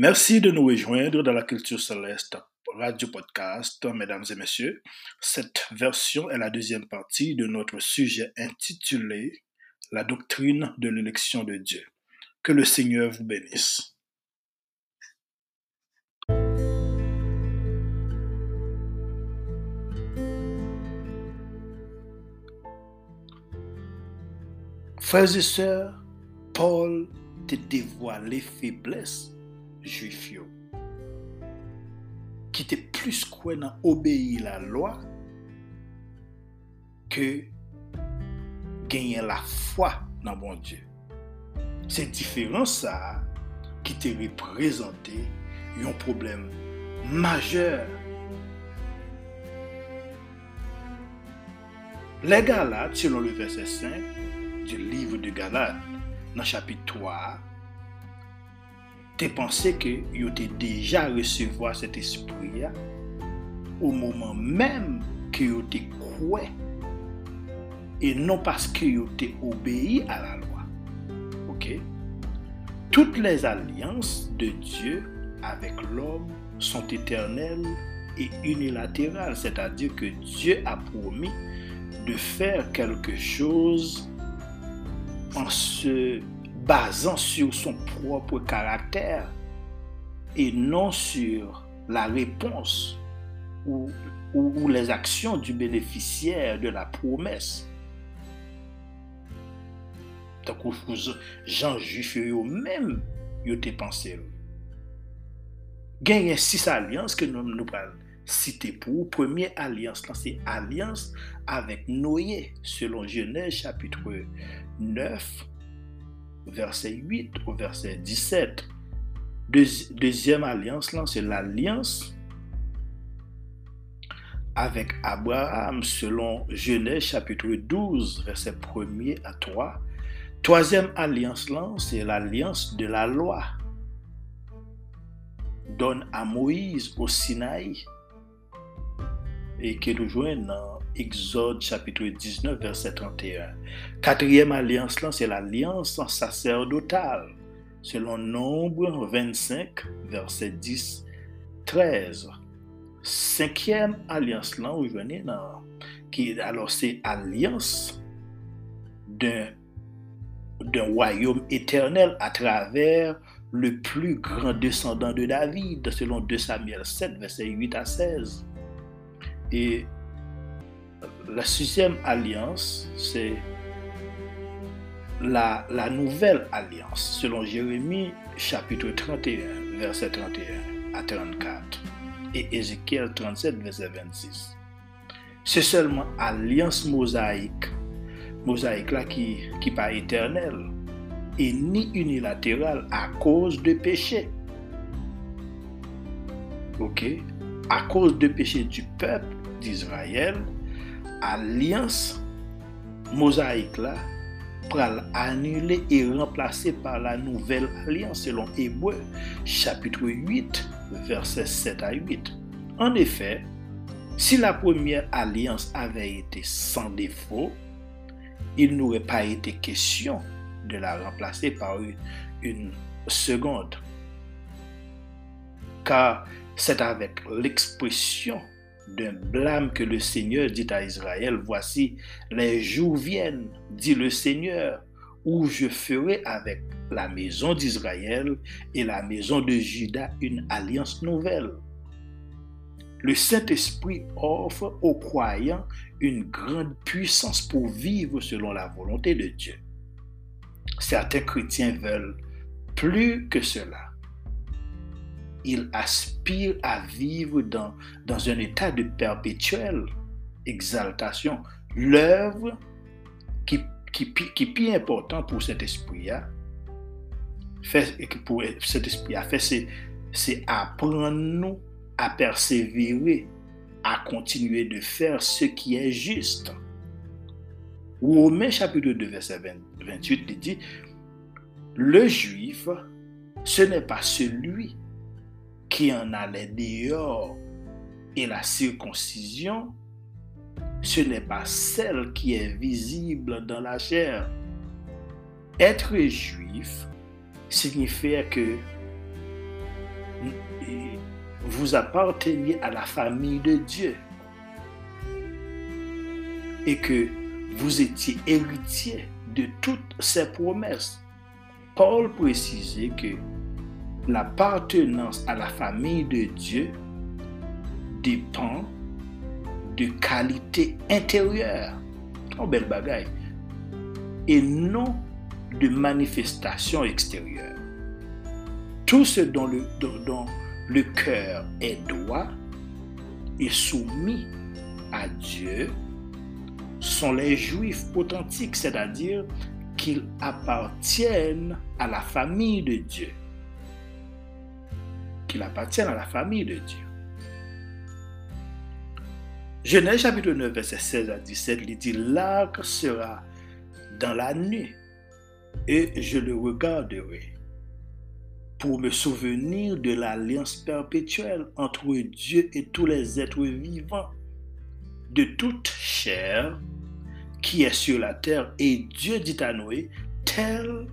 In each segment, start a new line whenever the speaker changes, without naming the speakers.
Merci de nous rejoindre dans la culture céleste radio podcast, mesdames et messieurs. Cette version est la deuxième partie de notre sujet intitulé La doctrine de l'élection de Dieu. Que le Seigneur vous bénisse. Frères et sœurs, Paul te dévoile les faiblesses juif yo ki te plus kwen nan obeyi la lwa ke genyen la fwa nan bon Diyo. Se diferans sa ki te reprezentè yon problem majeur. Le Galat, selon le verset 5 du livre de Galat, nan chapit 3, te pensé que yo te déjà recevoir cet esprit au moment même que yo te croyais et non parce que yo te obéi à la loi. OK? Toutes les alliances de Dieu avec l'homme sont éternelles et unilatérales, c'est-à-dire que Dieu a promis de faire quelque chose en se basant sur son propre caractère et non sur la réponse ou, ou, ou les actions du bénéficiaire de la promesse. Tak ou jan jufyo yo mèm yo te panse yo. Genye sis alians ke nou nou pral site pou. Premier alians lan se alians avèk Noye selon Genèse chapitre 9 verset 8 au verset 17. deuxième alliance, c'est l'alliance avec Abraham selon Genèse chapitre 12, verset 1er à 3. Troisième alliance, c'est l'alliance de la loi. Donne à Moïse au Sinaï et qui nous joint dans Exode chapitre 19, verset 31. Quatrième alliance, là, c'est l'alliance sacerdotale, selon Nombre 25, verset 10, 13. Cinquième alliance, là, vous venez qui, alors c'est alliance d'un, d'un royaume éternel à travers le plus grand descendant de David, selon 2 Samuel 7, verset 8 à 16. Et la sixième alliance, c'est la, nouvelle alliance, selon Jérémie chapitre 31, verset 31 à 34, et Ézéchiel 37, verset 26. C'est seulement alliance mosaïque, mosaïque là qui, qui pas éternelle, et ni unilatérale à cause de péché. Ok? À cause de péché du peuple d'Israël, alliance mosaïque là pral annulé et remplacé par la nouvelle alliance selon Hébreu chapitre 8 versets 7 à 8. En effet, si la première alliance avait été sans défaut, il n'aurait pas été question de la remplacer par une, une seconde. Car c'est avec l'expression d'un blâme que le Seigneur dit à Israël, voici, les jours viennent, dit le Seigneur, où je ferai avec la maison d'Israël et la maison de Juda une alliance nouvelle. Le Saint-Esprit offre aux croyants une grande puissance pour vivre selon la volonté de Dieu. Certains chrétiens veulent plus que cela il aspire à vivre dans, dans un état de perpétuelle exaltation. L'œuvre qui, qui, qui, est plus important pour cet esprit-là, pour cet esprit c'est apprendre nous à persévérer, à continuer de faire ce qui est juste. Romains chapitre 2, verset 28, il dit, le juif, ce n'est pas celui qui en allait dehors. Et la circoncision, ce n'est pas celle qui est visible dans la chair. Être juif signifie que vous apparteniez à la famille de Dieu et que vous étiez héritier de toutes ses promesses. Paul précisait que l'appartenance à la famille de Dieu dépend de qualité intérieure. Oh, belle bagaille. Et non de manifestation extérieure. Tout ce dont le, dont le cœur est droit et soumis à Dieu sont les juifs authentiques, c'est-à-dire qu'ils appartiennent à la famille de Dieu. Qu'ils appartiennent à la famille de Dieu. Genèse chapitre 9, verset 16 à 17, il dit, l'arc sera dans la nuit et je le regarderai pour me souvenir de l'alliance perpétuelle entre Dieu et tous les êtres vivants de toute chair qui est sur la terre. Et Dieu dit à Noé, tel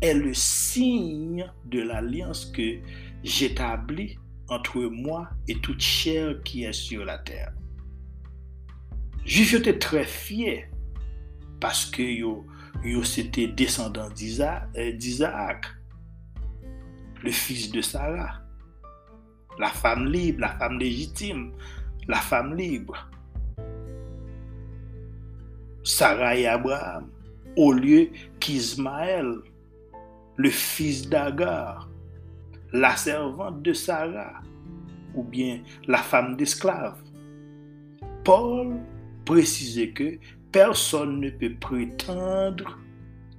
est le signe de l'alliance que j'établis entre moi et toute chair qui est sur la terre. Juif yo te tre fye paske yo, yo se te descendant euh, d'Isaac, le fils de Sarah, la femme libre, la femme légitime, la femme libre. Sarah et Abraham, au lieu qu'Ismaël, le fils d'Agar, la servante de Sarah, ou bien la femme d'esclave. Paul précisait que personne ne peut prétendre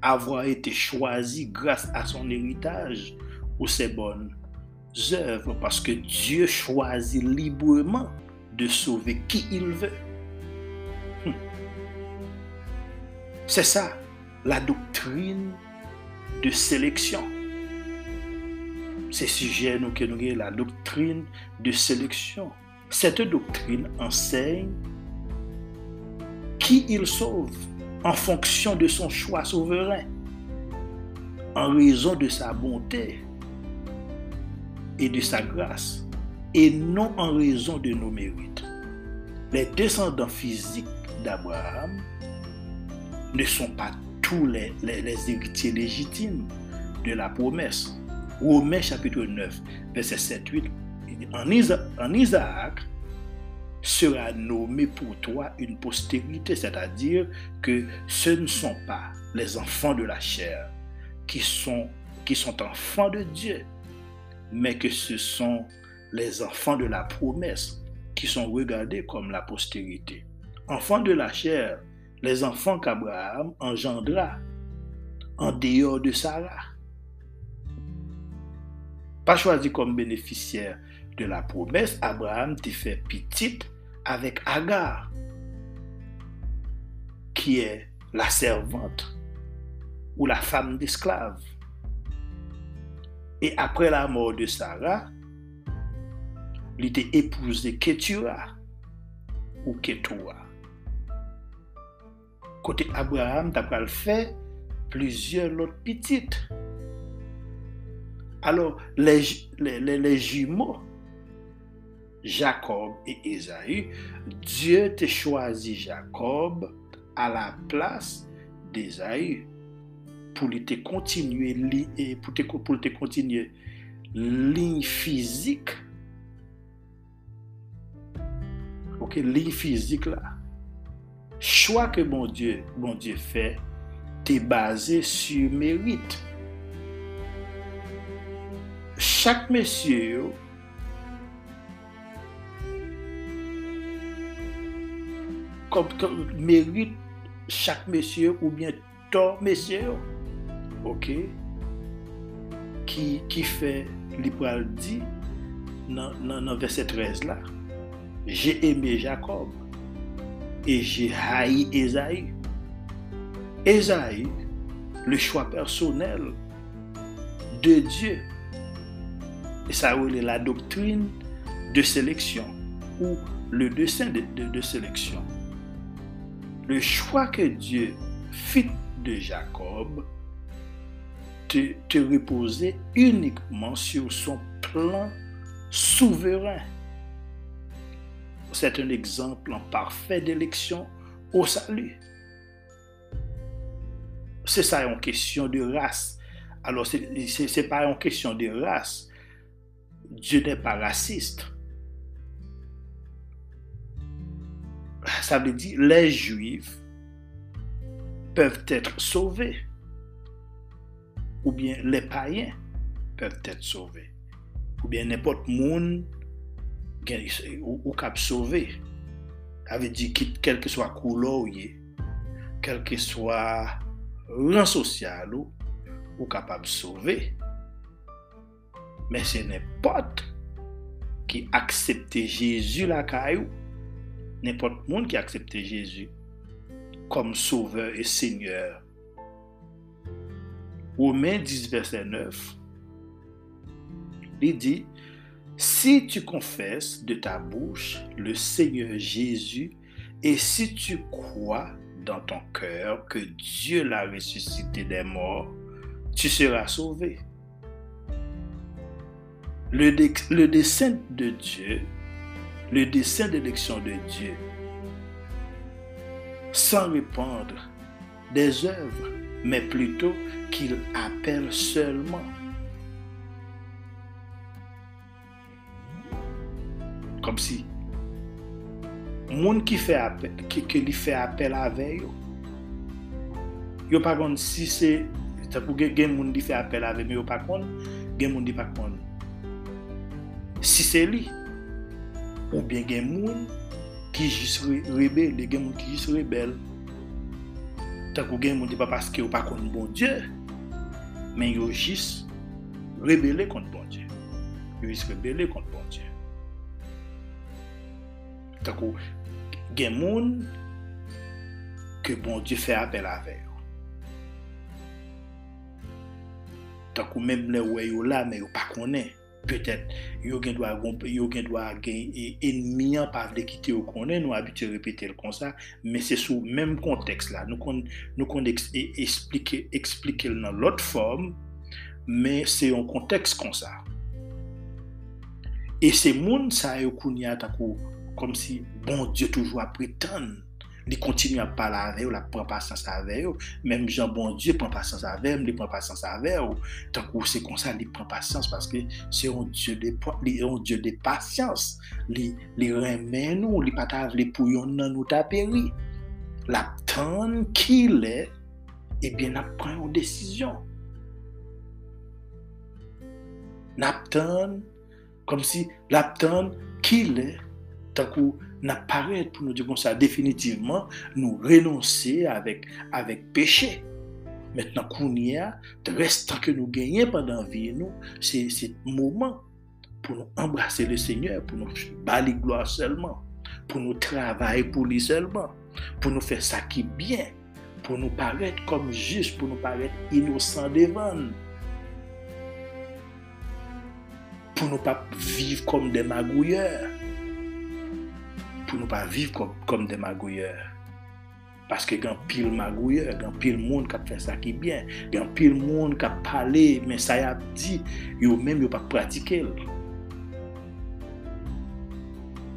avoir été choisi grâce à son héritage ou ses bonnes œuvres, parce que Dieu choisit librement de sauver qui il veut. C'est ça, la doctrine de sélection. C'est sujet nous que nous la doctrine de sélection. Cette doctrine enseigne qui il sauve en fonction de son choix souverain, en raison de sa bonté et de sa grâce, et non en raison de nos mérites. Les descendants physiques d'Abraham ne sont pas tous les, héritiers légitimes de la promesse. Romains chapitre 9, verset 7-8, en, en Isaac sera nommé pour toi une postérité, c'est-à-dire que ce ne sont pas les enfants de la chair qui sont, qui sont enfants de Dieu, mais que ce sont les enfants de la promesse qui sont regardés comme la postérité. Enfants de la chair, les enfants qu'Abraham engendra en dehors de Sarah. Pas choisi comme bénéficiaire de la promesse, Abraham t'est fait petite avec Agar, qui est la servante ou la femme d'esclave. Et après la mort de Sarah, il était épousé Ketura ou Ketura côté Abraham, tu as fait plusieurs autres petites. Alors, les, jumeaux, Jacob et Esaü, Dieu t'a choisi Jacob à la place d'Esaü pour te continuer pour te, pour te continuer ligne physique ok ligne physique là choix que mon Dieu, mon Dieu fait, est basé sur mérite. Chaque monsieur comme, mérite chaque monsieur ou bien ton monsieur, ok, qui, qui fait l'Ibral dit dans, dans verset 13 là, j'ai aimé Jacob et j'ai haï Esaïe. Esaïe, le choix personnel de Dieu. Et ça, c'est la doctrine de sélection ou le dessin de, sélection. Le choix que Dieu fit de Jacob te, reposait uniquement sur son plan souverain. C'est un exemple parfait d'élection au salut. C'est ça en question de race. Alors, ce n'est pas en question de race. Dieu n'est pas raciste. Ça veut dire les juifs peuvent être sauvés. Ou bien les païens peuvent être sauvés. Ou bien n'importe monde ou, ou kap sauvé. Ça veut dire quel que soit couleur quel que soit rang social ou, ou capable de sauver. Mais c'est n'importe qui accepte Jésus la caillou. N'importe monde qui accepte Jésus comme sauveur et seigneur. Romains 10, verset 9, il dit, si tu confesses de ta bouche le Seigneur Jésus et si tu crois dans ton cœur que Dieu l'a ressuscité des morts, tu seras sauvé. Le, le dessein de Dieu, le dessein d'élection de Dieu, sans répandre des œuvres, mais plutôt qu'il appelle seulement. Comme si moun qui fait appel, qui, qui fait appel avec yo, yo pas si c'est pour gen moun qui fait appel avec mais yo pas contre, gen moun qui pas contre. Si se li, ou bien gen moun ki jis rebel, gen moun ki jis rebel. Tak ou gen moun di pa paske ou pa kon bon Diyo, men yo jis rebele kon bon Diyo. Yo jis rebele kon bon Diyo. Tak ou gen moun ke bon Diyo fe apel ave yo. Tak ou men mle we yo la men yo pa konen. Petet, yo gen dwa gen e, enmi an pa vle kite yo konen, nou abite repete l kon sa, men se sou menm konteks la. Nou kon, nou kon e, explike, explike l nan lot form, men se yon konteks kon sa. E se moun sa yo koun ya takou, kom si bon Diyo toujwa pritan li kontinu ap pala ave ou, la pran pasans ave ou, menm jan bon Diyo pran pasans ave ou, li pran pasans ave ou, tan kou se konsan li pran pasans, paske se yon Diyo de, de pasyans, li, li remen nou, li patav li pou yon nan nou taperi, la tan ki le, ebyen ap pran yon desisyon. Nap tan, kom si, nap tan ki le, tan kou, tant n'apparaît pour nous dire comme ça, définitivement, nous renoncer avec, avec péché. Maintenant, qu'on y reste que nous gagnons pendant vie, nous, c'est le moment pour nous embrasser le Seigneur, pour nous balayer gloire seulement, pour nous travailler pour lui seulement, pour nous faire ça qui est bien, pour nous paraître comme juste, pour nous paraître innocents devant pour ne pas vivre comme des magouilleurs pour ne pas vivre comme, des magouilleurs. Parce que quand pile magouilleur, quand pile monde qui fait ça qui est bien, quand pile monde qui a parlé, mais ça y a dit, yo même yo pas pratiqué.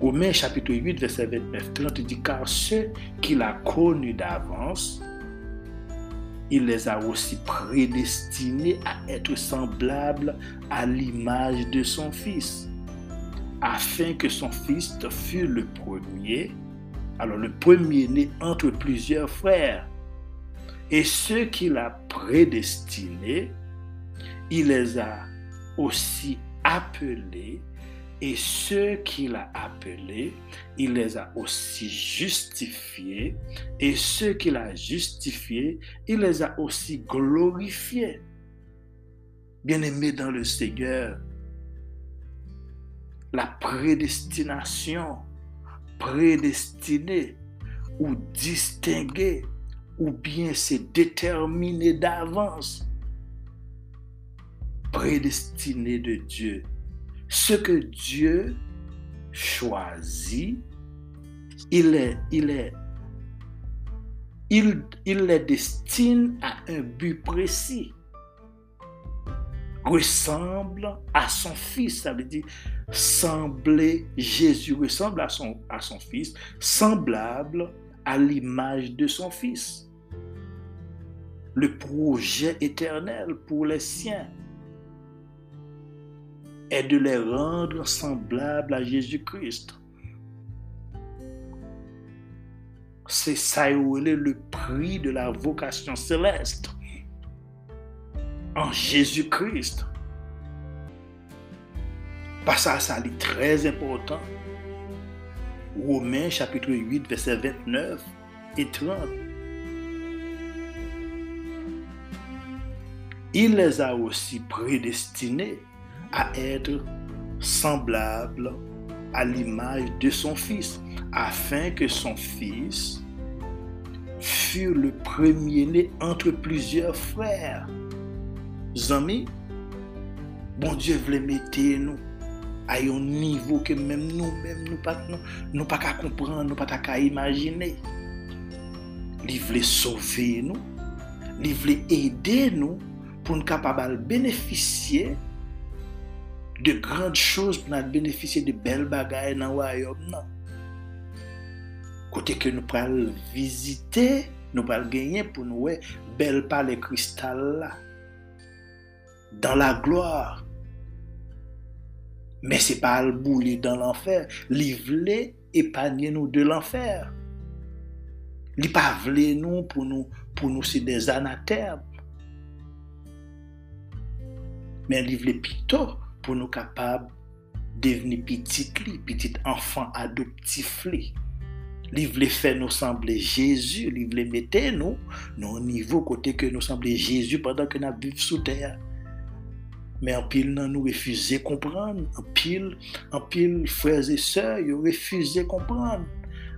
Romains chapitre 8, verset 29, 30, dit car ceux qu'il a connus d'avance, il les a aussi prédestinés à être semblables à l'image de son Fils afin que son fils fût le premier, alors le premier-né entre plusieurs frères. Et ceux qu'il a prédestinés, il les a aussi appelés, et ceux qu'il a appelés, il les a aussi justifiés, et ceux qu'il a justifiés, il les a aussi glorifiés. Bien-aimés dans le Seigneur, la prédestination, prédestiné ou distingué ou bien c'est déterminé d'avance. Prédestiné de Dieu. Ce que Dieu choisit, il est, il est, il, il les destine à un but précis. Ressemble à son fils. Ça veut dire sembler, Jésus ressemble à son, à son fils, semblable à l'image de son fils. Le projet éternel pour les siens est de les rendre semblables à Jésus-Christ. C'est ça le prix de la vocation céleste en Jésus-Christ. Passage ça est très important. Romains chapitre 8, verset 29 et 30. Il les a aussi prédestinés à être semblables à l'image de son Fils, afin que son Fils fût le premier-né entre plusieurs frères. Zami, bon Diyo vle mette nou a yon nivou ke mèm nou, mèm nou pa, nou, nou pa ka kompran, nou pa ta ka imajine. Li vle sove nou, li vle ede nou pou nou kapabal beneficye de grand chouz pou nou beneficye de bel bagay nan wayob nan. Kote ke nou pral vizite, nou pral genye pou nou we bel pale kristal la. Dans la gloire. Mais ce n'est pas le bouler dans l'enfer. Voulait épargner nous de l'enfer. Il pas voulait nous pour nous, pour nous c'est des anathèmes. Mais il voulait plutôt pour nous capables de devenir petit petit enfant adoptif sembler Jésus, il voulait mettre nous, nous au niveau côté que nous sembler Jésus pendant que nous vivons sous terre. Mais en pile, nous refusons de comprendre. En pile, frères et sœurs, ils refusé de comprendre.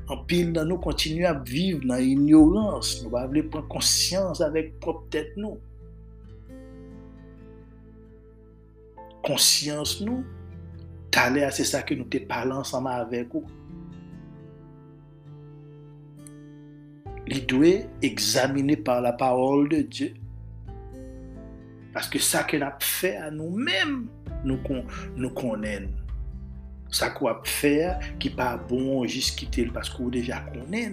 En pile, nous continuons à vivre dans l'ignorance. Nous ne pas prendre conscience avec propre tête nous. Conscience nous, t'allais c'est ça que nous te parlons ensemble avec vous. Il doit examiner par la parole de Dieu parce que ça qu'on a fait à nous-mêmes, nous, nous connaissons. Ça qu'on a fait qui n'est pas bon juste quitter parce qu'on déjà connaît.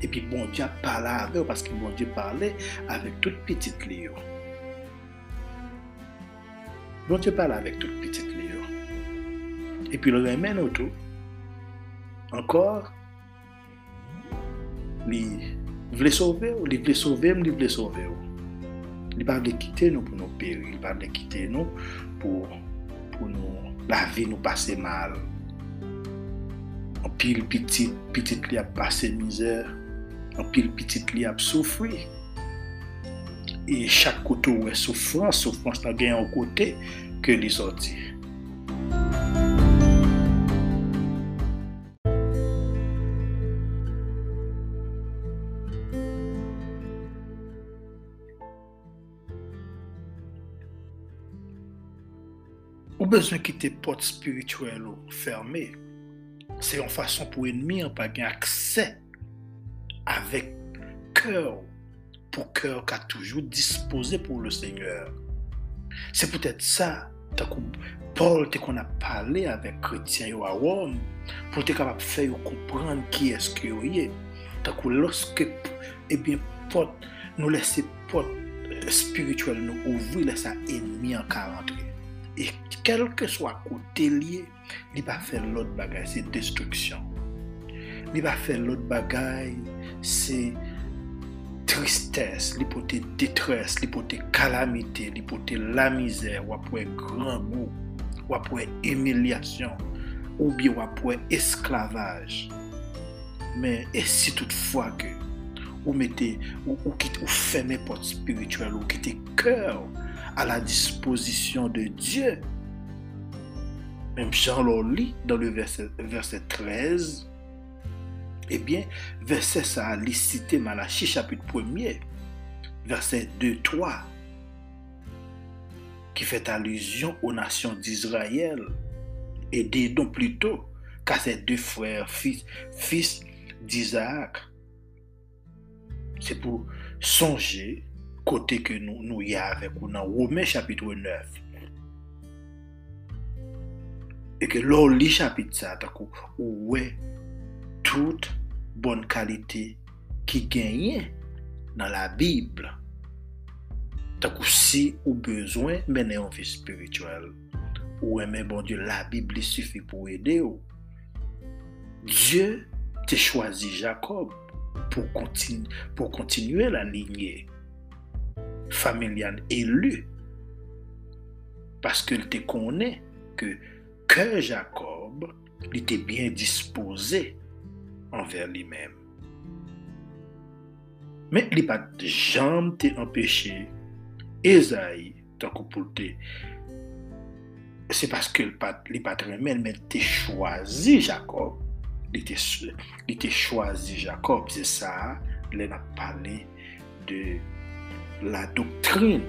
Et puis bon Dieu a parlé avec parce que bon Dieu parlait avec toute petite livre. Bon Dieu parle avec toute petite livre. Et puis le remède autour. Encore, il voulait sauver, il voulait sauver, il voulait sauver. Li pa vle kite nou pou nou peri, li pa vle kite nou pou, pou nou la vi nou pase mal. An pil pitit, pitit li ap pase mizer, an pil pitit li ap soufri. E chak koto wè soufran, soufran sa gen yon kote ke li soti. Les besoin quitter porte spirituelle fermée. C'est une façon pour ennemi de pas accès avec cœur pour cœur qui a toujours disposé pour le Seigneur. C'est peut-être ça, Paul qu'on a parlé avec chrétiens à Rome pour être capable de comprendre qui est-ce que est. lorsque eh bien, porte, nous laisser porte euh, spirituelle nous ouvrir, laisser ennemi en 40 E kelke swa kote liye, li pa fe lot bagay, se destruksyon. Li pa fe lot bagay, se tristès, li pote detres, li pote kalamite, li pote la mizè, wapwe gran mou, wapwe emilyasyon, ou bi wapwe esklavaj. Men, e si toutfwa ke, ou mette, ou, ou, ou feme pot spirituel, ou kite kèw, à la disposition de Dieu. Même Jean le lit dans le verset, verset 13. Eh bien, verset ça a licité Malachie chapitre 1er, verset 2-3, qui fait allusion aux nations d'Israël, et donc plutôt qu'à ses deux frères, fils, fils d'Isaac. C'est pour songer côté que nous, nous y avec nous dans Romains chapitre 9. E ke lò li chapit sa takou ou we tout bon kalite ki genyen nan la Bible. Takou si ou bezwen menen yon fi spirituel. Ou eme bon Diyo la Bible li sufi pou ede ou. Diyo te chwazi Jacob pou kontinue la linye familial élu parce qu'il te connaît que que Jacob était bien disposé envers lui-même. Mais il n'a pas de jambe empêché Esaïe, tant que pour te Se paske li patre men men te chwazi Jacob. Li te, te chwazi Jacob. Se sa, le na pale de la doctrine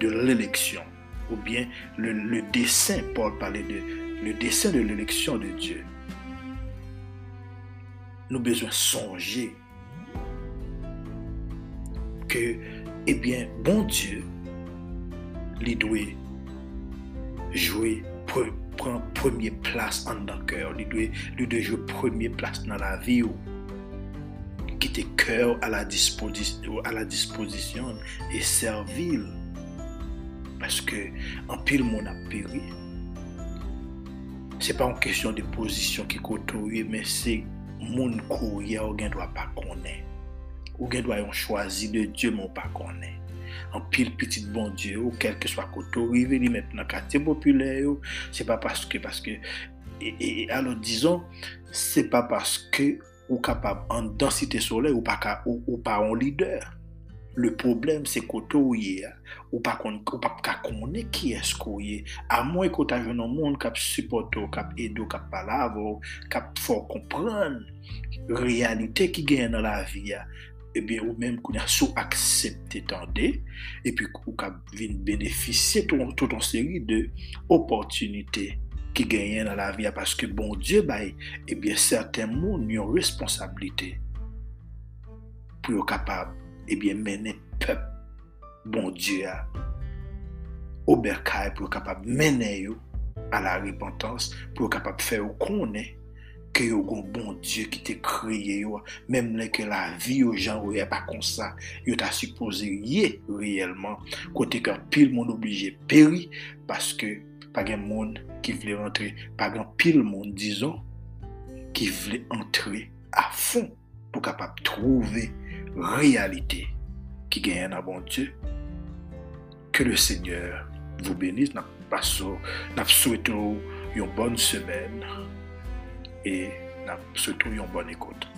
de l'élection ou bien le, dessin, Paul parlait de le dessin de l'élection de Dieu. Nous besoin songer que, eh bien, bon Dieu, il doit jouer, prendre première place en notre cœur. Il doit, jouer première place dans la vie était cœur à la disposition, et servir parce que en pile monde a péri. C'est pas une question de position qui côtoie, mais c'est monde courir ou ne doit pas connaître. Ou gen doit choisir de Dieu mon pas connaître. En pile petit bon Dieu ou quel que soit côté arrivé li maintenant quartier populaire, c'est pas parce que parce que et, alors disons c'est pas parce que ou kapab an dansite sole ou pa, ka, ou, ou pa an lider. Le problem se koto ou ye, ou pa, kon, ou pa ka konen ki esko ye, a mwen kota jenon moun kap supporto, kap edo, kap palavo, kap fò kompran realite ki gen nan la vi ya, ebyen ou menm koun ya sou aksepte tande, epi kou kap vin benefise tout an seri de opotunite. ki genyen nan la viya paske bon Diyo bay, ebyen certain moun yon responsabilite pou yo kapab ebyen menen pep bon Diyo ya oberkay pou yo kapab menen yo a la repentans pou yo kapab fè yo konen ke yo gon bon Diyo ki te kriye yo mèm lè ke la vi yo jan yo ya pa konsa yo ta suppose ye reyelman kote ke pil moun oblije peri paske pa gen moun ki vle rentre, pa gen pil moun, dizon, ki vle rentre a fon pou kapap trouve realite ki gen yon abon Diyo. Ke le Seigneur vous bénisse, nap paso, nap souetou yon bonne semen, e nap souetou yon bonne ekote.